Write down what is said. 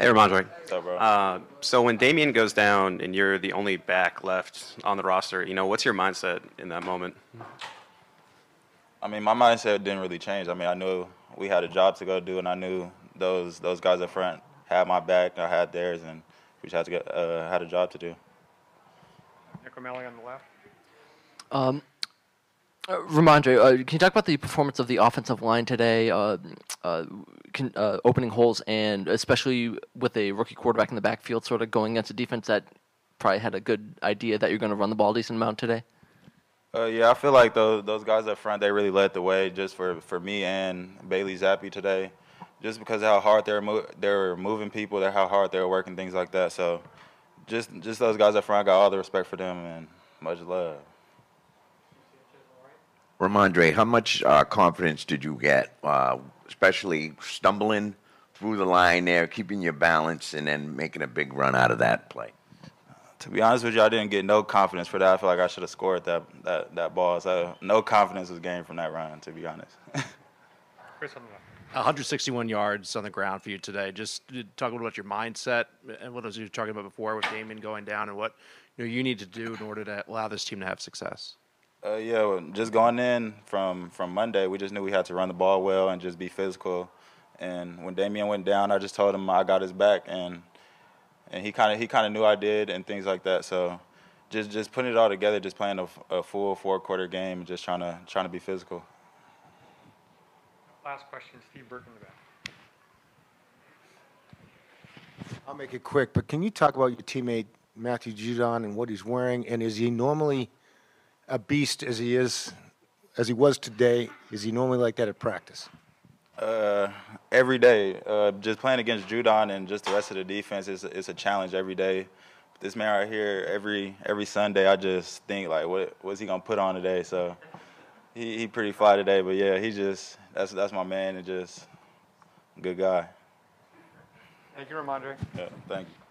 Hey, Rhamondre. What's up, bro? Uh, so when Damien goes down and you're the only back left on the roster, you know, what's your mindset in that moment? I mean, my mindset didn't really change. I mean, I knew we had a job to go do, and I knew those those guys up front had my back, I had theirs, and we just had to get uh, had a job to do. Nick O'Malley on the left. Um, uh, Rhamondre, uh, can you talk about the performance of the offensive line today, uh, uh, can, uh, opening holes, and especially with a rookie quarterback in the backfield, sort of going against a defense that probably had a good idea that you're going to run the ball decent amount today? Uh, yeah, I feel like those those guys up front they really led the way just for, for me and Bailey Zappe today, just because of how hard they're mo- they're moving people, they're how hard they're working things like that. So, just just those guys up front, I got all the respect for them and much love. Rhamondre, how much uh, confidence did you get, uh, especially stumbling through the line there, keeping your balance, and then making a big run out of that play? To be honest with you, I didn't get no confidence for that. I feel like I should have scored that that that ball. So no confidence was gained from that run. To be honest. Chris on the left. 161 yards on the ground for you today. Just uh, talk a little about your mindset and what was you were talking about before with Damien going down and what you know you need to do in order to allow this team to have success. Uh, yeah, just going in from from Monday, we just knew we had to run the ball well and just be physical. And when Damien went down, I just told him I got his back, and and he kind of he kind of knew I did and things like that. So just just putting it all together, just playing a full four quarter game, and just trying to trying to be physical. Last question, Steve Burke in the back. I'll make it quick, but can you talk about your teammate Matthew Judon and what he's wearing? And is he normally a beast as he is, as he was today? Is he normally like that at practice? Uh, every day, uh, just playing against Judon and just the rest of the defense is is a challenge every day. This man right here, every every Sunday, I just think like, what what's he gonna put on today? So he he pretty fly today, but yeah, he just that's that's my man and just good guy. Thank you, Rhamondre. Yeah, thank you.